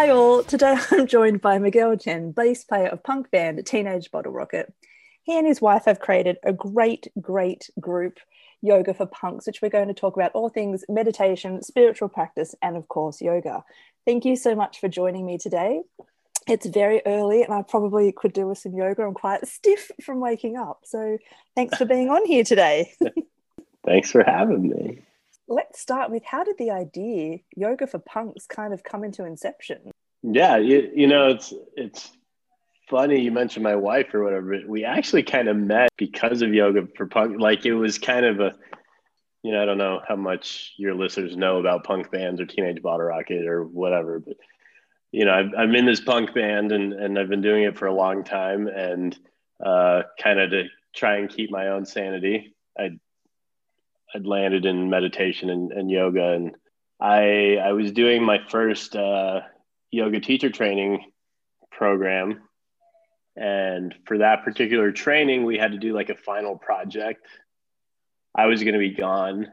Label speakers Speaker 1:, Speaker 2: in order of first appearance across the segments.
Speaker 1: Hi all, today I'm joined by Miguel Chen, bass player of punk band Teenage Bottle Rocket. He and his wife have created a great, great group, Yoga for Punks, which we're going to talk about all things meditation, spiritual practice, and of course, yoga. Thank you so much for joining me today. It's very early and I probably could do with some yoga. I'm quite stiff from waking up. So thanks for being on here today.
Speaker 2: thanks for having me
Speaker 1: let's start with how did the idea yoga for punks kind of come into inception
Speaker 2: yeah you, you know it's it's funny you mentioned my wife or whatever we actually kind of met because of yoga for punk like it was kind of a you know i don't know how much your listeners know about punk bands or teenage bottle rocket or whatever but you know i am in this punk band and, and i've been doing it for a long time and uh, kind of to try and keep my own sanity i had landed in meditation and, and yoga and I I was doing my first uh, yoga teacher training program. And for that particular training we had to do like a final project. I was going to be gone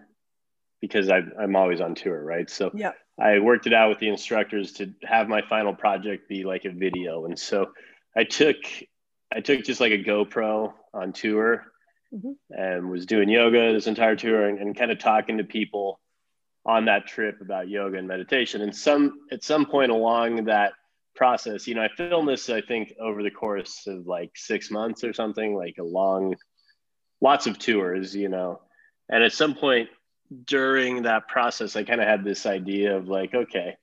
Speaker 2: because I, I'm always on tour right? So
Speaker 1: yeah.
Speaker 2: I worked it out with the instructors to have my final project be like a video. And so I took I took just like a GoPro on tour mm-hmm. and was doing yoga this entire tour and, and kind of talking to people on that trip about yoga and meditation. And some at some point along that process, you know, I filmed this I think over the course of like six months or something, like a long, lots of tours, you know. And at some point during that process, I kind of had this idea of like, okay,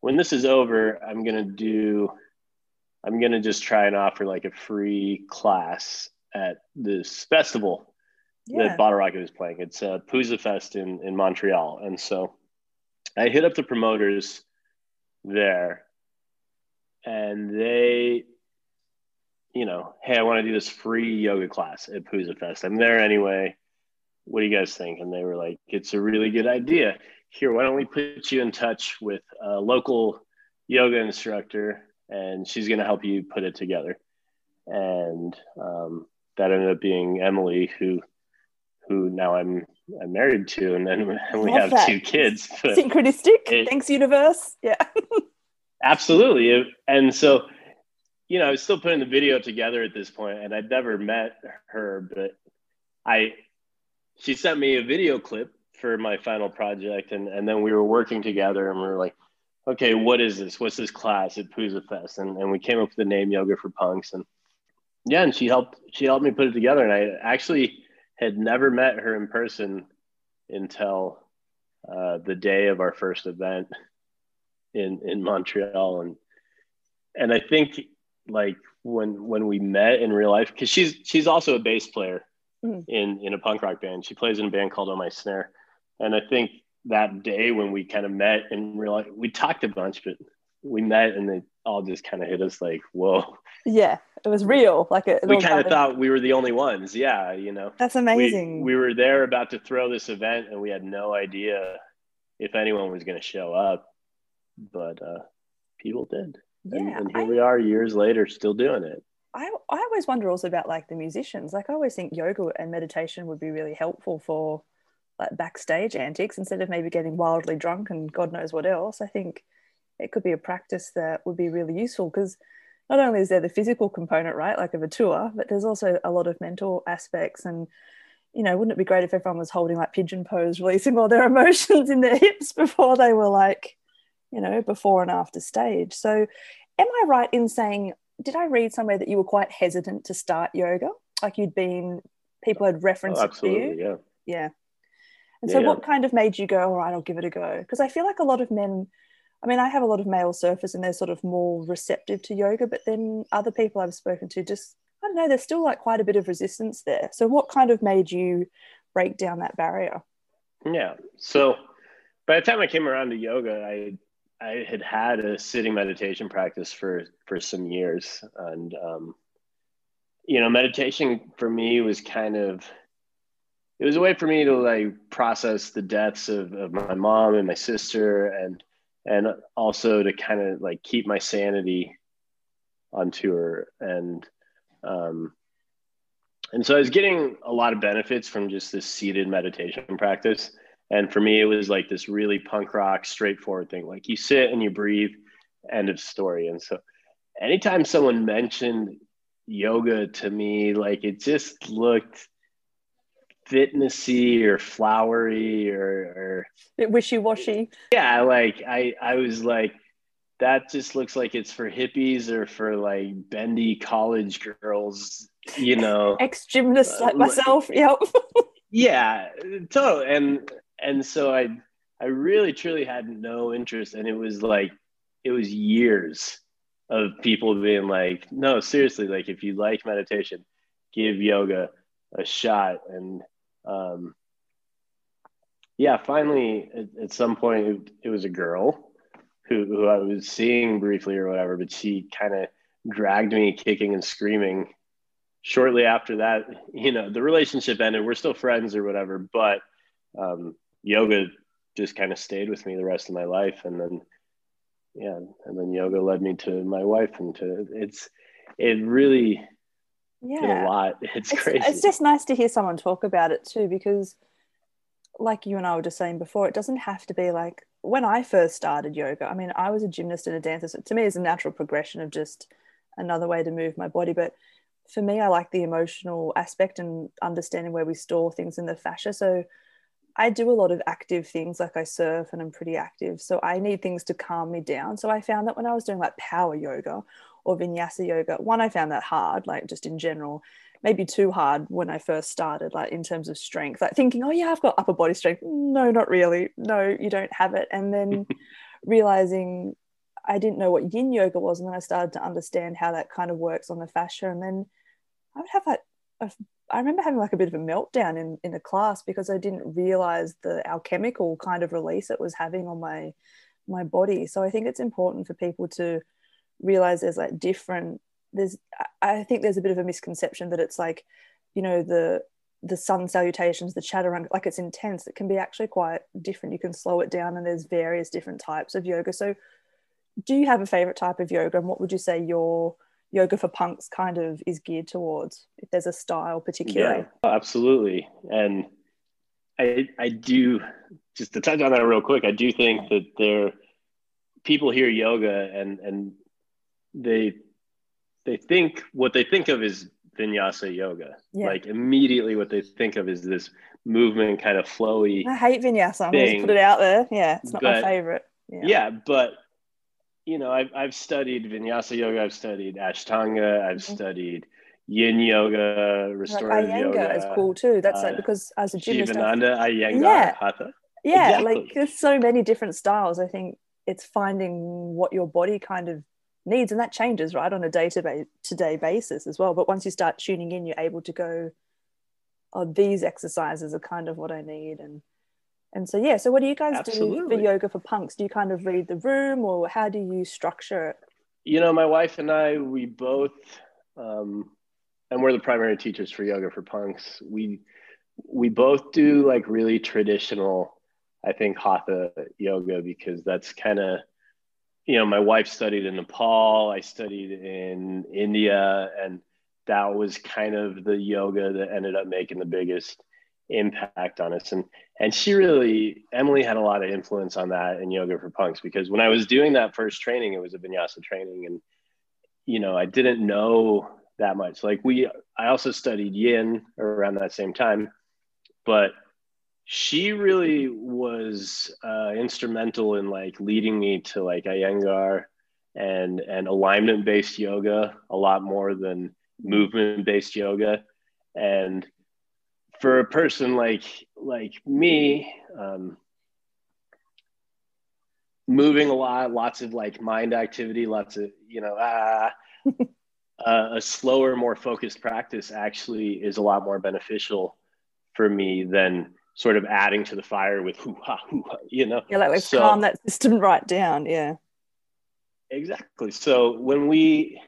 Speaker 2: when this is over, I'm gonna do I'm gonna just try and offer like a free class at this festival yeah. that Bottle Rocket is playing. It's a uh, Pouzza Fest in, in Montreal. And so I hit up the promoters there and they, you know, hey, I want to do this free yoga class at Pouzza Fest. I'm there anyway. What do you guys think? And they were like, it's a really good idea. Here, why don't we put you in touch with a local yoga instructor and she's going to help you put it together. And um, that ended up being Emily, who who now I'm I'm married to, and then we have that. two kids.
Speaker 1: Synchronistic. It, Thanks, universe. Yeah.
Speaker 2: absolutely, and so you know, I was still putting the video together at this point, and I'd never met her, but I she sent me a video clip for my final project, and and then we were working together, and we were like, okay, what is this? What's this class at Pouzza Fest? And and we came up with the name Yoga for Punks, and yeah, and she helped she helped me put it together. And I actually had never met her in person until uh, the day of our first event in in Montreal. And and I think like when when we met in real life, because she's she's also a bass player mm-hmm. in in a punk rock band. She plays in a band called Oh My Snare. And I think that day when we kind of met in real life, we talked a bunch, but we met and all just kind of hit us like, whoa.
Speaker 1: Yeah, it was real. Like it,
Speaker 2: we kind of thought we were the only ones. Yeah, you know.
Speaker 1: That's amazing.
Speaker 2: We, we were there about to throw this event and we had no idea if anyone was going to show up, but uh, people did. Yeah, and, and here I, we are years later still doing it.
Speaker 1: I, I always wonder also about like the musicians. Like I always think yoga and meditation would be really helpful for like backstage antics instead of maybe getting wildly drunk and God knows what else. I think it could be a practice that would be really useful because not only is there the physical component, right, like of a tour, but there's also a lot of mental aspects. And, you know, wouldn't it be great if everyone was holding like pigeon pose, releasing all their emotions in their hips before they were like, you know, before and after stage? So, am I right in saying, did I read somewhere that you were quite hesitant to start yoga? Like you'd been, people had referenced oh,
Speaker 2: absolutely,
Speaker 1: you?
Speaker 2: Yeah.
Speaker 1: Yeah. And so, yeah. what kind of made you go, all right, I'll give it a go? Because I feel like a lot of men, I mean, I have a lot of male surfers and they're sort of more receptive to yoga, but then other people I've spoken to just, I don't know, there's still like quite a bit of resistance there. So, what kind of made you break down that barrier?
Speaker 2: Yeah. So, by the time I came around to yoga, I I had had a sitting meditation practice for for some years, and um, you know, meditation for me was kind of it was a way for me to like process the deaths of, of my mom and my sister and and also to kind of like keep my sanity on tour and um and so I was getting a lot of benefits from just this seated meditation practice. And for me, it was like this really punk rock, straightforward thing. Like you sit and you breathe, end of story. And so anytime someone mentioned yoga to me, like it just looked fitnessy or flowery or,
Speaker 1: or wishy-washy.
Speaker 2: Yeah, like I I was like, that just looks like it's for hippies or for like bendy college girls, you know.
Speaker 1: Ex gymnasts uh, like myself. Yep.
Speaker 2: yeah, totally. And and so I I really truly had no interest, and it was like it was years of people being like, no, seriously, like if you like meditation, give yoga a shot. And um, yeah, finally, at, at some point, it, it, was a girl who, who I was seeing briefly or whatever, but she kind of dragged me kicking and screaming. Shortly after that, you know, the relationship ended. We're still friends or whatever, but um, yoga just kind of stayed with me the rest of my life. And then yeah and then yoga led me to my wife and to it's it really yeah a lot it's, it's crazy
Speaker 1: it's just nice to hear someone talk about it too because like you and I were just saying before, it doesn't have to be like when I first started yoga. I mean, I was a gymnast and a dancer. So to me, it's a natural progression of just another way to move my body. But for me, I like the emotional aspect and understanding where we store things in the fascia. So I do a lot of active things, like I surf and I'm pretty active. So I need things to calm me down. So I found that when I was doing like power yoga or vinyasa yoga, one, I found that hard, like just in general, maybe too hard when I first started, like in terms of strength, like thinking, oh, yeah, I've got upper body strength. No, not really. No, you don't have it. And then realizing I didn't know what yin yoga was. And then I started to understand how that kind of works on the fascia. And then I would have like I remember having like a bit of a meltdown in, in a class because I didn't realize the alchemical kind of release it was having on my my body. So I think it's important for people to realize there's like different there's I think there's a bit of a misconception that it's like, you know, the the sun salutations, the chaturanga, like it's intense. It can be actually quite different. You can slow it down and there's various different types of yoga. So do you have a favorite type of yoga and what would you say your yoga for punks kind of is geared towards if there's a style particularly yeah,
Speaker 2: absolutely and i i do just to touch on that real quick i do think that there people hear yoga and and they they think what they think of is vinyasa yoga yeah. like immediately what they think of is this movement kind of flowy
Speaker 1: i hate vinyasa i'm going to put it out there yeah it's not but, my favorite
Speaker 2: yeah. yeah but you know, I've, I've studied vinyasa yoga, I've studied ashtanga, I've mm-hmm. studied yin yoga, restorative like Iyengar yoga.
Speaker 1: is cool too. That's uh, like because as a gymnast,
Speaker 2: Shivananda, Iyengar, yeah, Hatha.
Speaker 1: Yeah, exactly. like there's so many different styles. I think it's finding what your body kind of needs, and that changes right on a day to day basis as well. But once you start tuning in, you're able to go, oh, these exercises are kind of what I need, and and so, yeah, so what do you guys Absolutely. do for yoga for punks? Do you kind of read the room or how do you structure it?
Speaker 2: You know, my wife and I, we both, um, and we're the primary teachers for yoga for punks. We, we both do like really traditional, I think, hatha yoga because that's kind of, you know, my wife studied in Nepal, I studied in India, and that was kind of the yoga that ended up making the biggest impact on us. And and she really emily had a lot of influence on that in yoga for punks because when i was doing that first training it was a vinyasa training and you know i didn't know that much. Like we i also studied yin around that same time but she really was uh, instrumental in like leading me to like iyengar and and alignment based yoga a lot more than movement based yoga. And for a person like like me um, moving a lot lots of like mind activity lots of you know ah, uh, a slower more focused practice actually is a lot more beneficial for me than sort of adding to the fire with hoo ha hoo ha you know?
Speaker 1: Yeah like, like so, calm that system right down yeah.
Speaker 2: Exactly. So when we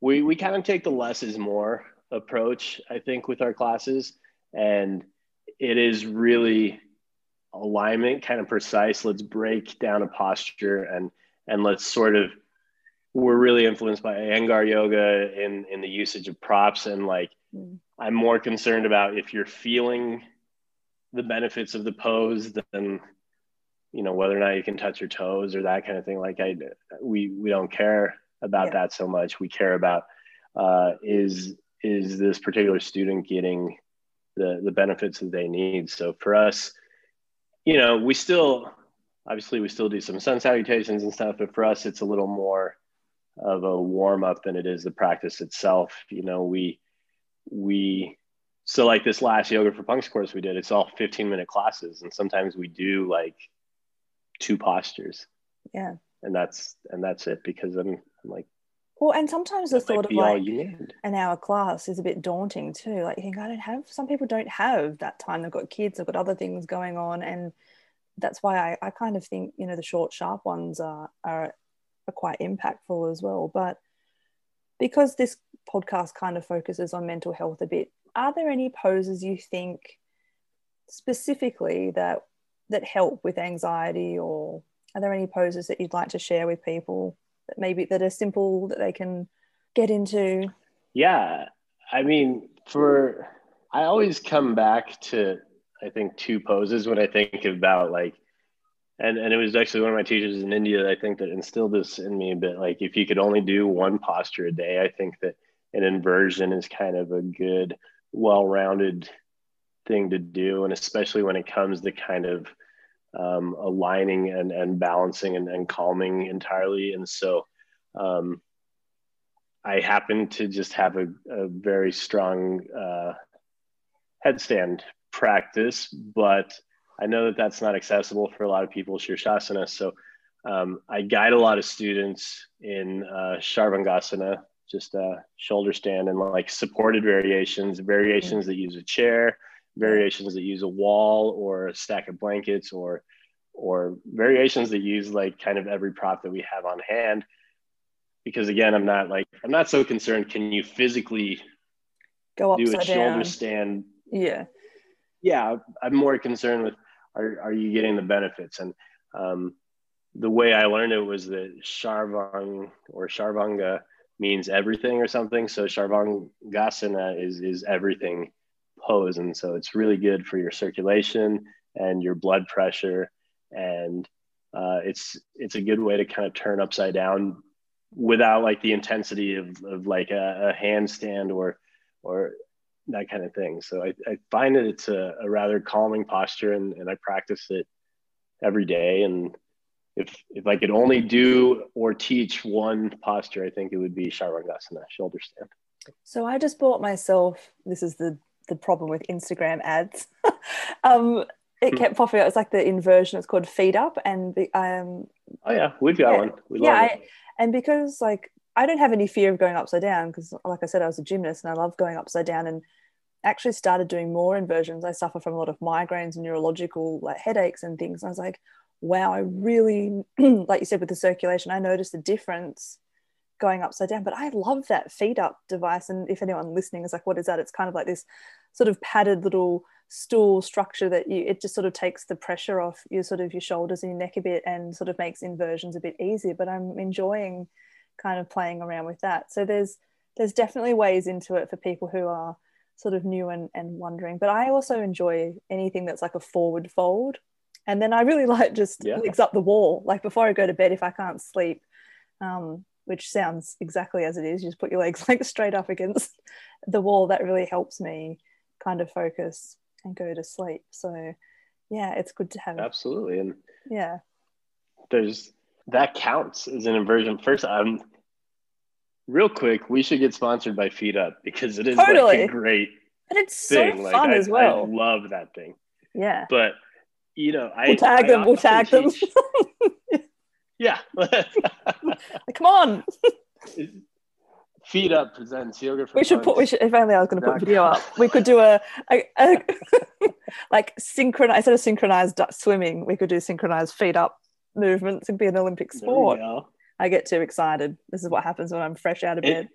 Speaker 2: we we kind of take the less is more approach i think with our classes and it is really alignment kind of precise. Let's break down a posture and and let's sort of we're really influenced by Iyengar yoga in in the usage of props and like mm. I'm more concerned about if you're feeling the benefits of the pose than you know whether or not you can touch your toes or that kind of thing. Like i we we don't care about yeah. that so much. We care about uh, is is this particular student getting the the benefits that they need. So for us you know we still obviously we still do some sun salutations and stuff but for us it's a little more of a warm up than it is the practice itself. You know we we so like this last yoga for punks course we did it's all 15 minute classes and sometimes we do like two postures.
Speaker 1: Yeah.
Speaker 2: And that's and that's it because i'm, I'm like
Speaker 1: well and sometimes the thought of like an hour class is a bit daunting too. Like you think i don't have some people don't have that time. They've got kids they've got other things going on and that's why i, I kind of think you know the short sharp ones are, are are quite impactful as well. But because this podcast kind of focuses on mental health a bit are there any poses you think specifically that that help with anxiety or are there any poses that you'd like to share with people that maybe that are simple that they can get into?
Speaker 2: Yeah i mean for i always come back to i think two poses when i think about like and and it was actually one of my teachers in india that i think that instilled this in me a bit. Like if you could only do one posture a day i think that an inversion is kind of a good well-rounded thing to do and especially when it comes to kind of um, aligning and, and balancing and, and calming entirely. And so um, i happen to just have a, a very strong uh, headstand practice but i know that that's not accessible for a lot of people shirshasana so um, i guide a lot of students in uh, sharvangasana just a shoulder stand and like supported variations, variations that use a chair, variations that use a wall or a stack of blankets or or variations that use like kind of every prop that we have on hand. Because again i'm not like i'm not so concerned can you physically
Speaker 1: go
Speaker 2: do a shoulder
Speaker 1: down.
Speaker 2: stand?
Speaker 1: Yeah.
Speaker 2: Yeah i'm more concerned with are, are you getting the benefits? And um, the way i learned it was that sharvang or sharvanga means everything or something. So Sharvangasana is is everything pose, and so it's really good for your circulation and your blood pressure, and uh, it's it's a good way to kind of turn upside down without like the intensity of, of like a, a handstand or or that kind of thing. So I, I find that it's a, a rather calming posture, and, and I practice it every day and if if I could only do or teach one posture, I think it would be Sharvangasana, shoulder stand.
Speaker 1: So I just bought myself. This is the the problem with Instagram ads. um, it hmm. kept popping up. It's like the inversion. It's called Feet Up, and the, um.
Speaker 2: Oh yeah, we've got
Speaker 1: yeah,
Speaker 2: one. We
Speaker 1: yeah, I, and because like I don't have any fear of going upside down because, like I said, I was a gymnast and I love going upside down and actually started doing more inversions. I suffer from a lot of migraines and neurological like headaches and things. And I was like, wow, I really, like you said with the circulation, I noticed a difference going upside down. But I love that Feet Up device. And if anyone listening is like, what is that? It's kind of like this sort of padded little stool structure that you, it just sort of takes the pressure off your sort of your shoulders and your neck a bit and sort of makes inversions a bit easier. But I'm enjoying kind of playing around with that. So there's, there's definitely ways into it for people who are sort of new and, and wondering. But I also enjoy anything that's like a forward fold and then I really like just yeah. legs up the wall. Like before I go to bed, if I can't sleep, um, which sounds exactly as it is, you just put your legs like straight up against the wall. That really helps me kind of focus and go to sleep. So yeah, it's good to have.
Speaker 2: Absolutely, and
Speaker 1: yeah,
Speaker 2: there's that counts as an inversion. First, I'm real quick. We should get sponsored by Feet Up because it is totally. like a great.
Speaker 1: But it's thing. so like, fun I, as well.
Speaker 2: I love that thing.
Speaker 1: Yeah.
Speaker 2: But you know, I
Speaker 1: we'll tag
Speaker 2: I
Speaker 1: them. We'll tag teach,
Speaker 2: them. yeah,
Speaker 1: come on.
Speaker 2: Feet up presents yoga.
Speaker 1: we should put. We should. If only I was going to put video up. We could do a, a, a like synchronized instead of synchronized swimming. We could do synchronized feet up movements and be an Olympic sport. I get too excited. This is what happens when I'm fresh out of bed.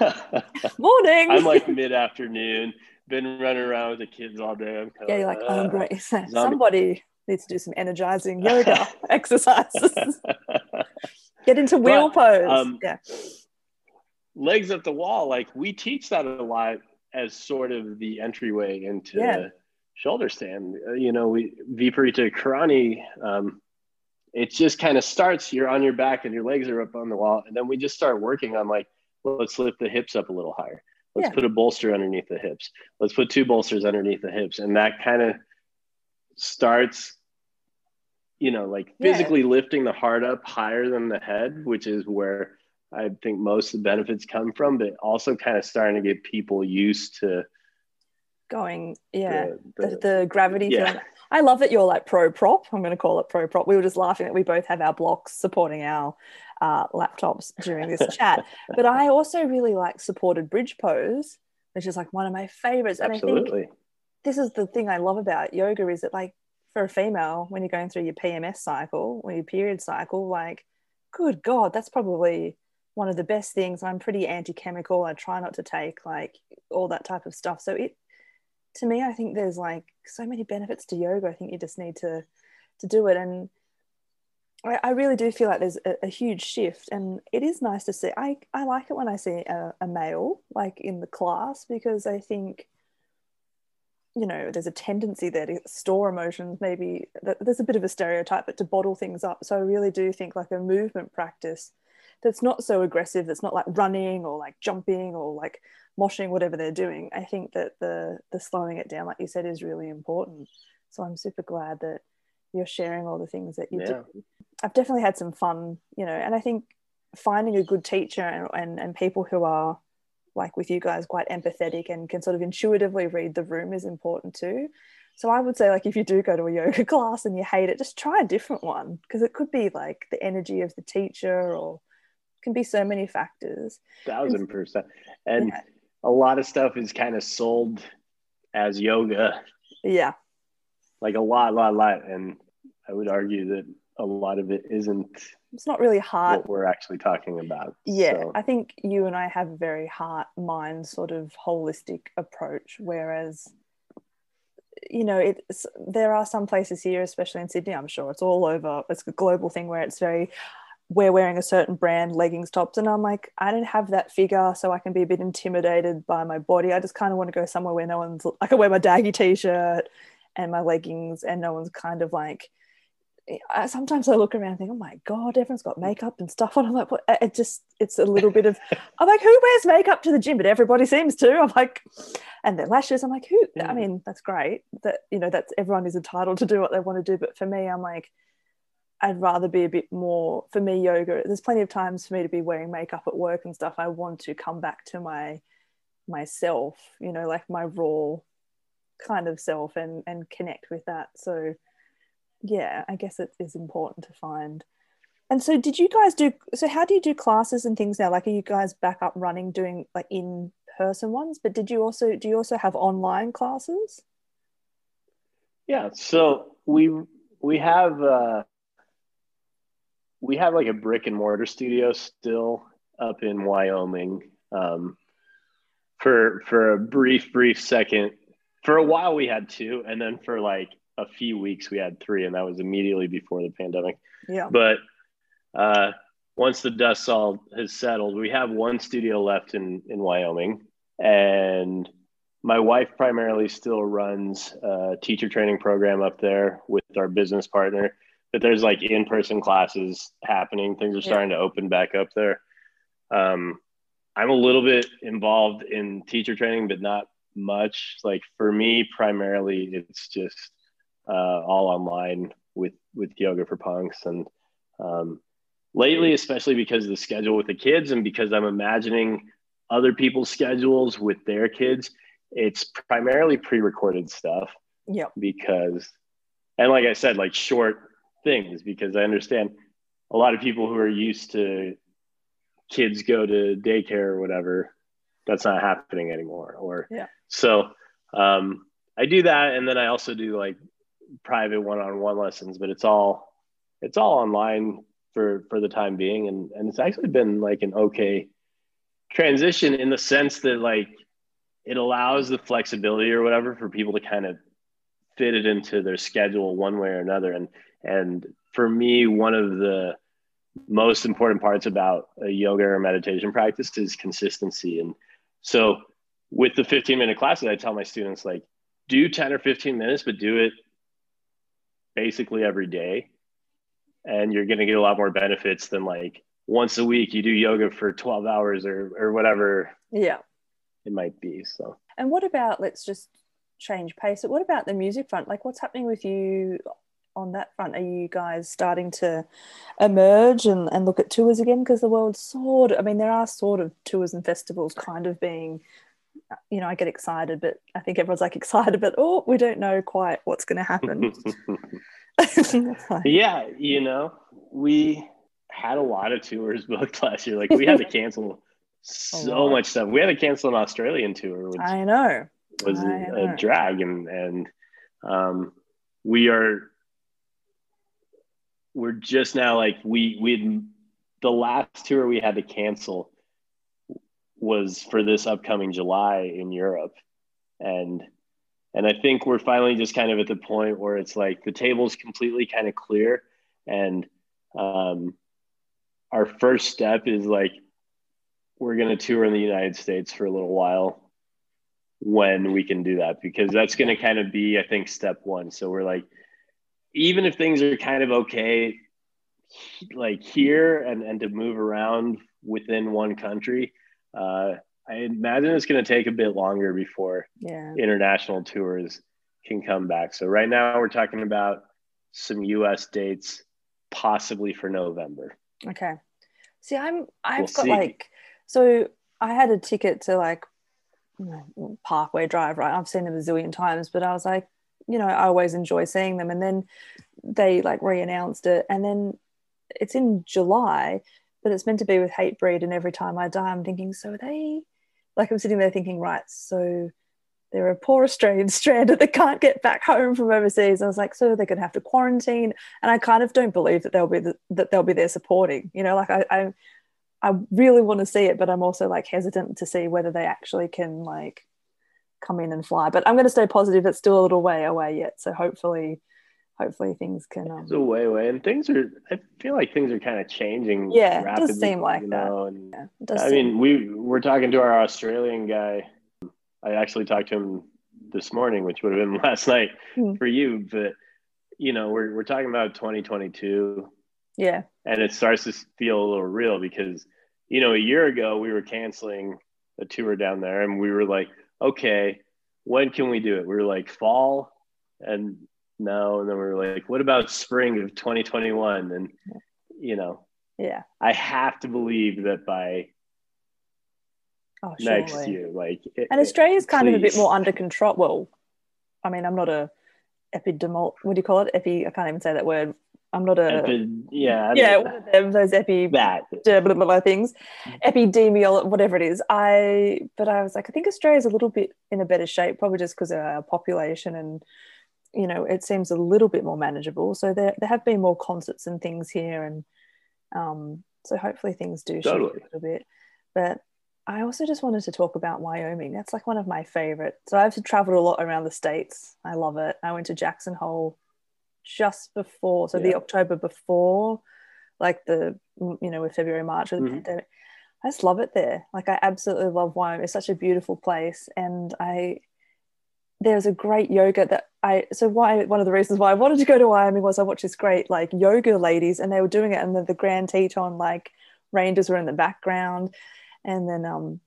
Speaker 1: Morning.
Speaker 2: I'm like mid afternoon been running around with the kids all day. I'm
Speaker 1: yeah, you're like, oh, uh, great. Somebody needs to do some energizing yoga exercises. Get into wheel but, pose. Um, yeah.
Speaker 2: Legs up the wall. Like we teach that a lot as sort of the entryway into yeah. shoulder stand. Uh, you know, we Viparita Karani, um, it just kind of starts, you're on your back and your legs are up on the wall. And then we just start working on like, let's lift the hips up a little higher. Let's yeah. put a bolster underneath the hips. Let's put two bolsters underneath the hips. And that kind of starts, you know, like physically yeah. lifting the heart up higher than the head, which is where I think most of the benefits come from, but also kind of starting to get people used to
Speaker 1: going, yeah, the, the, the, the gravity. Yeah. I love that you're like pro prop. I'm going to call it pro prop. We were just laughing that we both have our blocks supporting our uh, laptops during this chat. But I also really like supported bridge pose, which is like one of my favorites. And Absolutely. I think this is the thing I love about yoga is that like for a female, when you're going through your PMS cycle or your period cycle, like, good God, that's probably one of the best things. I'm pretty anti-chemical. I try not to take like all that type of stuff. So it to me, I think there's like so many benefits to yoga. I think you just need to to do it. And I, I really do feel like there's a, a, huge shift. And it is nice to see. I, I like it when I see a, a male like in the class because I think you know there's a tendency there to store emotions maybe there's a bit of a stereotype but to bottle things up so i really do think like a movement practice that's not so aggressive that's not like running or like jumping or like moshing whatever they're doing i think that the the slowing it down like you said is really important so i'm super glad that you're sharing all the things that you yeah. do i've definitely had some fun you know and i think finding a good teacher and, and, and people who are like with you guys quite empathetic and can sort of intuitively read the room is important too so i would say like if you do go to a yoga class and you hate it just try a different one because it could be like the energy of the teacher or can be so many factors.
Speaker 2: Thousand percent. And yeah. a lot of stuff is kind of sold as yoga.
Speaker 1: Yeah.
Speaker 2: Like a lot, lot, lot. And I would argue that a lot of it isn't
Speaker 1: it's not really hard.
Speaker 2: what we're actually talking about
Speaker 1: yeah so. i think you and i have a very heart mind sort of holistic approach whereas you know it's there are some places here especially in sydney i'm sure it's all over. It's a global thing where it's very we're wearing a certain brand leggings tops and i'm like i don't have that figure so i can be a bit intimidated by my body. I just kind of want to go somewhere where no one's i can wear my daggy t-shirt and my leggings and no one's kind of like I, sometimes I look around and think, oh my God, everyone's got makeup and stuff on. I'm like, what? it just, it's a little bit of, I'm like, who wears makeup to the gym? But everybody seems to. I'm like, and their lashes. I'm like, who? I mean, that's great that, you know, that's everyone is entitled to do what they want to do. But for me, I'm like, I'd rather be a bit more for me yoga there's plenty of times for me to be wearing makeup at work and stuff I want to come back to my myself you know like my raw kind of self and and connect with that so yeah I guess it is important to find. And so did you guys do so how do you do classes and things now? Like are you guys back up running doing like in person ones? But did you also do you also have online classes?
Speaker 2: Yeah so we we have uh we have like a brick and mortar studio still up in Wyoming. Um, for for a brief brief second, for a while we had two, and then for like a few weeks we had three, and that was immediately before the pandemic.
Speaker 1: Yeah.
Speaker 2: But uh, once the dust all has settled, we have one studio left in in Wyoming, and my wife primarily still runs a teacher training program up there with our business partner but there's like in-person classes happening things are starting yeah. to open back up there um, i'm a little bit involved in teacher training but not much like for me primarily it's just uh, all online with with yoga for punks and um, lately especially because of the schedule with the kids and because i'm imagining other people's schedules with their kids it's primarily pre-recorded stuff
Speaker 1: yeah
Speaker 2: because and like i said like short things because I understand a lot of people who are used to kids go to daycare or whatever. That's not happening anymore. Or
Speaker 1: yeah.
Speaker 2: So um, I do that, and then I also do like private one-on-one lessons, but it's all it's all online for for the time being, and and it's actually been like an okay transition in the sense that like it allows the flexibility or whatever for people to kind of fit it into their schedule one way or another and and for me, one of the most important parts about a yoga or meditation practice is consistency. And so with the 15 minute classes, I tell my students like, do 10 or 15 minutes, but do it basically every day. And you're going to get a lot more benefits than like once a week you do yoga for 12 hours or, or whatever.
Speaker 1: Yeah.
Speaker 2: It might be. So,
Speaker 1: and what about, let's just change pace. What about the music front? Like, what's happening with you on that front? Are you guys starting to emerge and, and look at tours again? Because the world's sort of, I mean, there are sort of tours and festivals kind of being you know, I get excited, but I think everyone's like excited, but oh, we don't know quite what's going to happen.
Speaker 2: yeah, you know, we had a lot of tours booked last year. Like we had to cancel so much stuff. We had to cancel an Australian tour,
Speaker 1: which I know
Speaker 2: was I a, know. a drag, and and um, we are we're just now like we we the last tour we had to cancel was for this upcoming July in Europe. And and I think we're finally just kind of at the point where it's like the table's completely kind of clear. And um, our first step is like we're going to tour in the United States for a little while when we can do that because that's going to kind of be, I think, step one. So we're like, even if things are kind of okay, like here and, and to move around within one country, uh, I imagine it's going to take a bit longer before
Speaker 1: yeah.
Speaker 2: international tours can come back. So right now we're talking about some U.S. dates, possibly for November.
Speaker 1: Okay. See, I'm I've we'll got see. like so I had a ticket to like Parkway Drive, right? I've seen them a zillion times, but I was like, you know, I always enjoy seeing them, and then they like re-announced it, and then it's in July, but it's meant to be with Hatebreed. And every time I die, I'm thinking, so are they like I'm sitting there thinking, right, so they're a poor Australian stranded that can't get back home from overseas. I was like, so they're going to have to quarantine, and I kind of don't believe that they'll be the, that they'll be there supporting. You know, like I, I, I really want to see it, but I'm also like hesitant to see whether they actually can like come in and fly. But I'm going to stay positive. It's still a little way away yet, so hopefully hopefully things can um,
Speaker 2: it's a way away and things are i feel like things are kind of changing
Speaker 1: yeah rapidly, it does seem like that know?
Speaker 2: and yeah, i seem... mean we we're talking to our australian guy i actually talked to him this morning which would have been last night hmm. for you but you know we're, we're talking about 2022
Speaker 1: yeah
Speaker 2: and it starts to feel a little real because you know a year ago we were canceling a tour down there and we were like okay when can we do it we were like fall and no and then we are like what about spring of 2021 and you know
Speaker 1: yeah.
Speaker 2: I have to believe that by oh, next year like
Speaker 1: it, and australia's kind please. of a bit more under control. Well i mean i'm not a epidemiol what do you call it? Epi i can't even say that word. I'm not a
Speaker 2: Epi, yeah
Speaker 1: yeah one of them those epi
Speaker 2: that.
Speaker 1: blah, blah, blah, things. Epidemiol whatever it is. I but I was like I think Australia's a little bit in a better shape probably just because of our population and you know it seems a little bit more manageable. So there, there have been more concerts and things here and um, so hopefully things do totally. shift a little bit. But i also just wanted to talk about wyoming. That's like one of my favorite so i've traveled a lot around the states. I love it. I went to jackson hole just before so yeah. the october before like the you know with february march with mm-hmm. the pandemic. I just love it there. Like i absolutely love wyoming. It's such a beautiful place. And i there's a great yoga that I so why one of the reasons why I wanted to go to Wyoming was I watched this great like yoga ladies and they were doing it and then the Grand Teton like rangers were in the background. And then um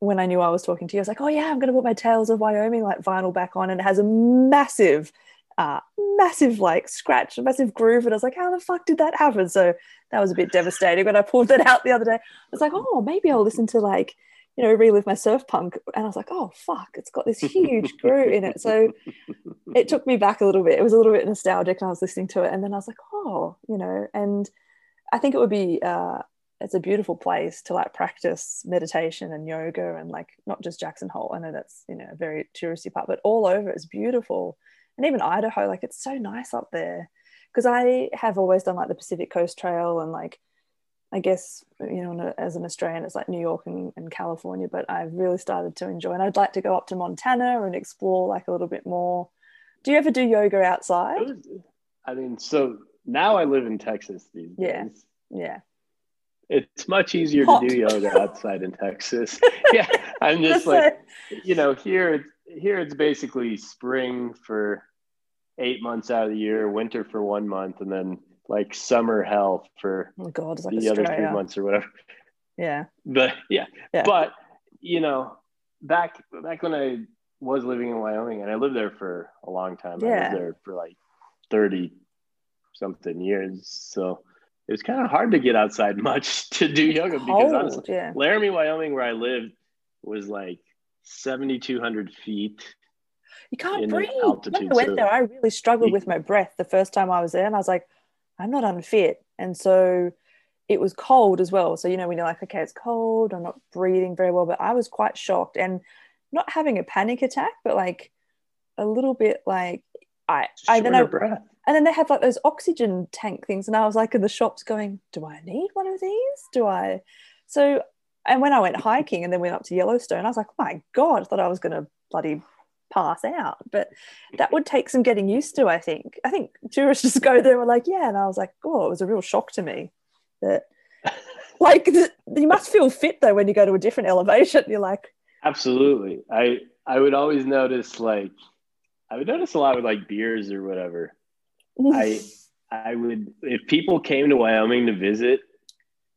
Speaker 1: when I knew I was talking to you I was like oh yeah I'm gonna put my Tales of Wyoming like vinyl back on and it has a massive uh massive like scratch a massive groove and I was like how the fuck did that happen? So that was a bit devastating when I pulled that out the other day. I was like oh maybe I'll listen to like you know, relive my surf punk. And I was like, oh, fuck, it's got this huge groove in it. So it took me back a little bit. It was a little bit nostalgic and I was listening to it. And then I was like, oh, you know, and I think it would be, uh, it's a beautiful place to like practice meditation and yoga and like not just Jackson Hole. I know that's, you know, a very touristy part, but all over it's beautiful. And even Idaho, like it's so nice up there. Because I have always done like the Pacific Coast Trail and like I guess you know as an Australian it's like New York and, and, California but I've really started to enjoy and I'd like to go up to Montana and explore like a little bit more. Do you ever do yoga outside?
Speaker 2: I mean so now I live in Texas these
Speaker 1: yeah.
Speaker 2: days.
Speaker 1: Yeah.
Speaker 2: It's much easier Hot. to do yoga outside in Texas. Yeah I'm just like you know here here it's basically spring for eight months out of the year, winter for one month, and then like summer hell for
Speaker 1: oh God, like
Speaker 2: the other three months or whatever.
Speaker 1: Yeah.
Speaker 2: But yeah.
Speaker 1: Yeah.
Speaker 2: But you know, back back when I was living in Wyoming and I lived there for a long time. I
Speaker 1: Yeah.
Speaker 2: lived there for like 30 something years. So it was kind of hard to get outside much to do yoga because
Speaker 1: Cold,
Speaker 2: honestly,
Speaker 1: yeah.
Speaker 2: Laramie, Wyoming, where I lived, was like 7,200 feet.
Speaker 1: You can't breathe. When
Speaker 2: altitude,
Speaker 1: I went
Speaker 2: so-
Speaker 1: there, I really struggled
Speaker 2: You-
Speaker 1: with my breath the first time I was there, and I was like, I'm not unfit. And so it was cold as well. So you know, when you're like, okay, it's cold, I'm not breathing very well, but I was quite shocked and not having a panic attack, but like a little bit like I, I then I,
Speaker 2: breath.
Speaker 1: and then they have like those oxygen tank things, and I was like in the shops going, do I need one of these? Do I? So, and when I went hiking and then went up to Yellowstone, I was like, oh my god, I thought I was gonna bloody pass out. But that would take some getting used to. I think. I think tourists just go there and were like, yeah, and I was like, oh, it was a real shock to me that. Like th- you must feel fit though when you go to a different elevation. You're like,
Speaker 2: Absolutely. I I would always notice like I would notice a lot with like beers or whatever. I I would if people came to Wyoming to visit,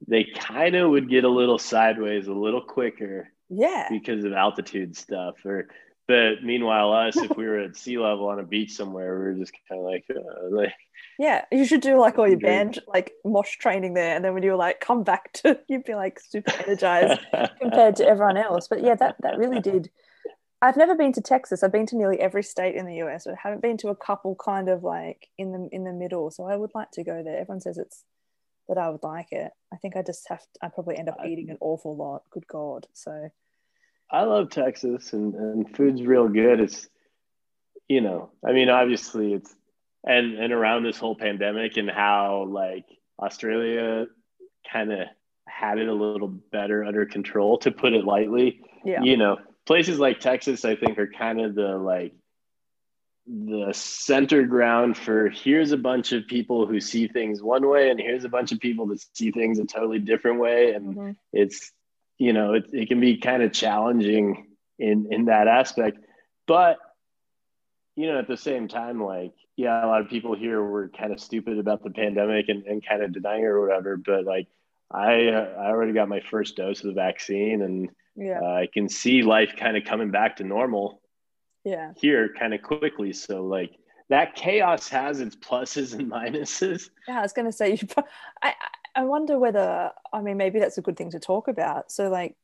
Speaker 2: they kind of would get a little sideways a little quicker
Speaker 1: yeah,
Speaker 2: because of altitude stuff or but meanwhile us if we were at sea level on a beach somewhere we were just kind of like, uh, like
Speaker 1: Yeah, you should do like all your band like mosh training there, and then when you were like come back to, you'd be like super energized compared to everyone else. But yeah, that that really did. I've never been to Texas. I've been to nearly every state in the US, but I haven't been to a couple kind of like in the in the middle. So I would like to go there. Everyone says it's that I would like it. I think I just have. To, I probably end up eating an awful lot. Good God. So
Speaker 2: I love Texas and, and food's real good. It's, you know, I mean, obviously it's, and, and around this whole pandemic and how like Australia kind of had it a little better under control to put it lightly,
Speaker 1: yeah,
Speaker 2: you know, places like Texas, I think are kind of the like, the center ground for here's a bunch of people who see things one way and here's a bunch of people that see things a totally different way and
Speaker 1: Mhm.
Speaker 2: it's you know it, it can be kind of challenging in in that aspect. But you know at the same time like yeah a lot of people here were kind of stupid about the pandemic and, and kind of denying it or whatever. But like i uh, i already got my first dose of the vaccine and
Speaker 1: yeah,
Speaker 2: uh, i can see life kind of coming back to normal
Speaker 1: yeah.
Speaker 2: here kind of quickly. So like that chaos has its pluses and minuses.
Speaker 1: Yeah, I was going to say, you, I, I wonder whether, I mean, maybe that's a good thing to talk about. So, like,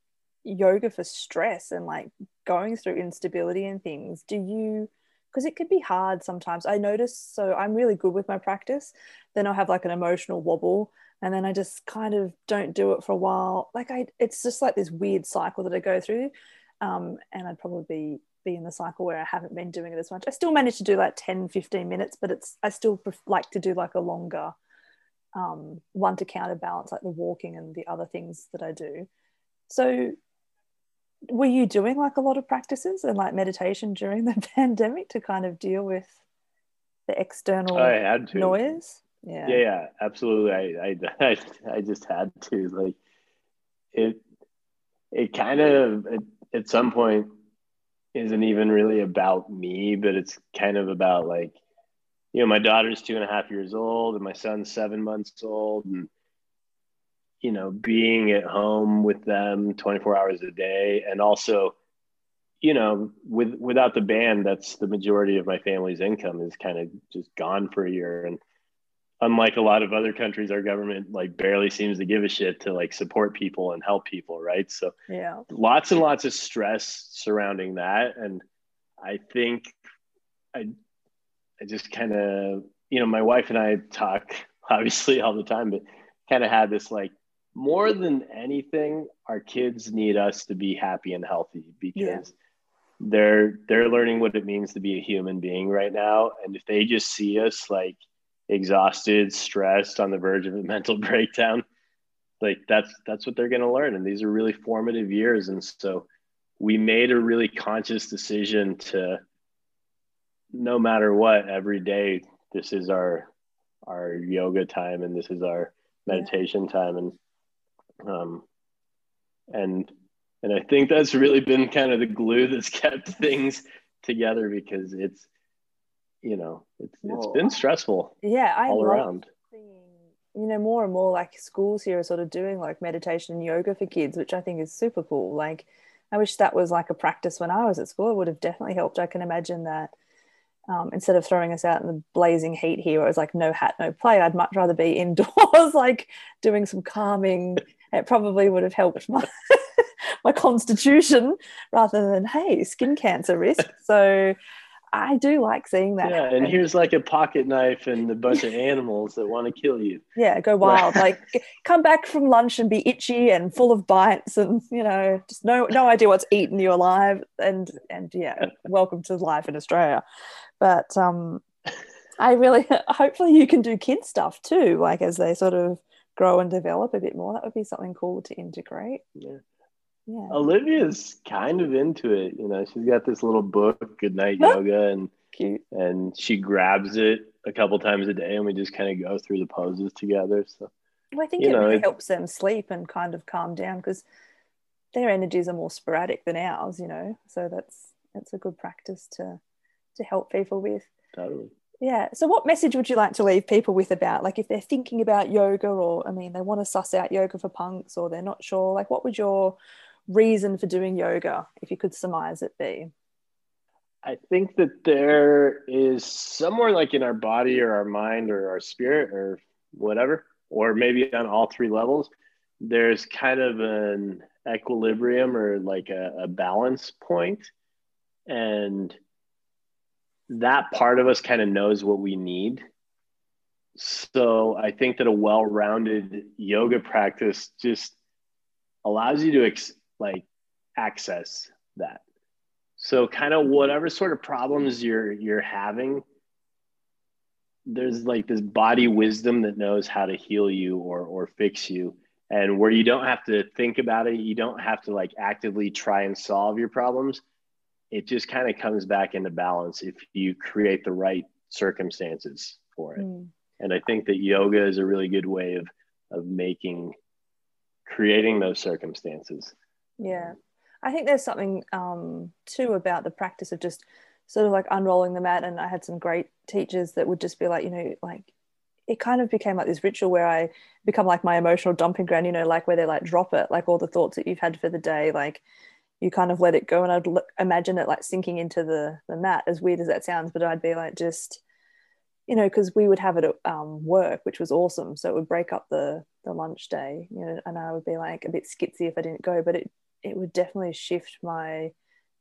Speaker 1: yoga for stress and like going through instability and things, do you, because it could be hard sometimes. I notice, so I'm really good with my practice. Then I'll have like an emotional wobble and then I just kind of don't do it for a while. Like, I, it's just like this weird cycle that I go through. Um, and I'd probably be, be in the cycle where I haven't been doing it as much. I still manage to do like 10, 15 minutes, but it's, I still pref- like to do like a longer um, one to counterbalance like the walking and the other things that I do. So, were you doing like a lot of practices and like meditation during the pandemic to kind of deal with the external
Speaker 2: i had to
Speaker 1: noise? Yeah.
Speaker 2: yeah yeah absolutely I, I i just had to like it it kind of at, at some point isn't even really about me but it's kind of about like you know my daughter's two and a half years old and my son's seven months old and you know being at home with them 24 hours a day. And also you know with without the band that's the majority of my family's income is kind of just gone for a year. And unlike a lot of other countries our government like barely seems to give a shit to like support people and help people right? So
Speaker 1: Yeah.
Speaker 2: lots and lots of stress surrounding that. And i think i i just kind of you know my wife and i talk obviously all the time but kind of had this like more than anything our kids need us to be happy and healthy because
Speaker 1: Yeah.
Speaker 2: they're they're learning what it means to be a human being right now and if they just see us like exhausted stressed on the verge of a mental breakdown like that's that's what they're going to learn and these are really formative years and so we made a really conscious decision to no matter what every day this is our our yoga time and this is our meditation time and um and And I think that's really been kind of the glue that's kept things together because it's, you know, it's, it's been stressful.
Speaker 1: Yeah, I
Speaker 2: all around.
Speaker 1: Seeing, you know, more and more like schools here are sort of doing like meditation and yoga for kids, which I think is super cool. Like, I wish that was like a practice when I was at school. It would have definitely helped. I can imagine that um, instead of throwing us out in the blazing heat here, where it was like no hat, no play, I'd much rather be indoors, like doing some calming. It probably would have helped my my constitution rather than hey, skin cancer risk. So I do like seeing that.
Speaker 2: Yeah, and here's like a pocket knife and a bunch of animals that want to kill you.
Speaker 1: Yeah, go wild. like come back from lunch and be itchy and full of bites and you know, just no no idea what's eaten you alive. And and yeah, welcome to life in Australia. But um I really hopefully you can do kid stuff too, like as they sort of grow and develop a bit more. That would be something cool to integrate.
Speaker 2: Yeah yeah. Olivia's kind of into it. You know, she's got this little book, Good Night Yoga, and
Speaker 1: Cute.
Speaker 2: and she grabs it a couple times a day, and we just kind of go through the poses together. So,
Speaker 1: well, I think it know, really it, helps them sleep and kind of calm down because their energies are more sporadic than ours. You know, so that's that's a good practice to to help people with.
Speaker 2: Totally.
Speaker 1: Yeah. So, what message would you like to leave people with about, like, if they're thinking about yoga, or I mean, they want to suss out yoga for punks, or they're not sure, like, what would your reason for doing yoga, if you could surmise it be?
Speaker 2: I think that there is somewhere like in our body or our mind or our spirit or whatever, or maybe on all three levels, there's kind of an equilibrium or like a, a balance point. And that part of us kind of knows what we need. So I think that a well rounded yoga practice just allows you to ex- like access that. So kind of whatever sort of problems you're you're having, there's like this body wisdom that knows how to heal you or or fix you. And where you don't have to think about it, you don't have to like actively try and solve your problems. It just kind of comes back into balance if you create the right circumstances for it. Mm. And I think that yoga is a really good way of of making creating those circumstances.
Speaker 1: Yeah. I think there's something um, too about the practice of just sort of like unrolling the mat. And I had some great teachers that would just be like, you know, like it kind of became like this ritual where I become like my emotional dumping ground, you know, like where they like drop it, like all the thoughts that you've had for the day, like you kind of let it go. And I'd look, imagine it like sinking into the, the mat, as weird as that sounds, but I'd be like, just, you know, because we would have it at um, work, which was awesome. So it would break up the the lunch day, you know, and I would be like a bit skitsy if I didn't go, but it it would definitely shift my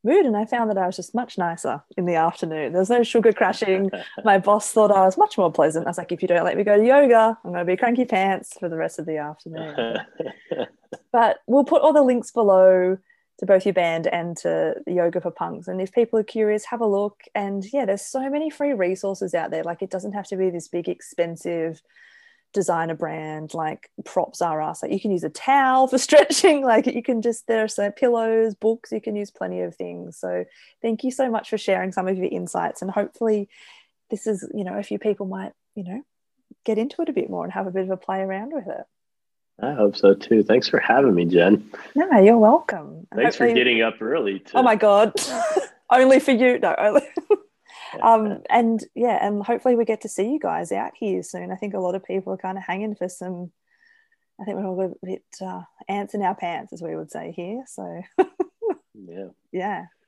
Speaker 1: mood. And i found that i was just much nicer in the afternoon. There was no sugar crashing my boss thought i was much more pleasant. I was like if you don't let me go to yoga i'm going to be cranky pants for the rest of the afternoon. But we'll put all the links below to both your band and to yoga for punks. And if people are curious have a look. And yeah there's so many free resources out there. Like it doesn't have to be this big expensive designer brand like props are us. Like you can use a towel for stretching. Like you can just there are some pillows books you can use plenty of things. So thank you so much for sharing some of your insights. And hopefully this is you know a few people might you know get into it a bit more and have a bit of a play around with it
Speaker 2: I hope so too. Thanks for having me, Jen.
Speaker 1: No, you're welcome.
Speaker 2: Thanks for getting up early.
Speaker 1: To... Oh my God. only for you. No, only um, and yeah, and hopefully we get to see you guys out here soon. I think a lot of people are kind of hanging for some. I think we're all a bit uh, ants in our pants, as we would say here. So
Speaker 2: yeah,
Speaker 1: yeah.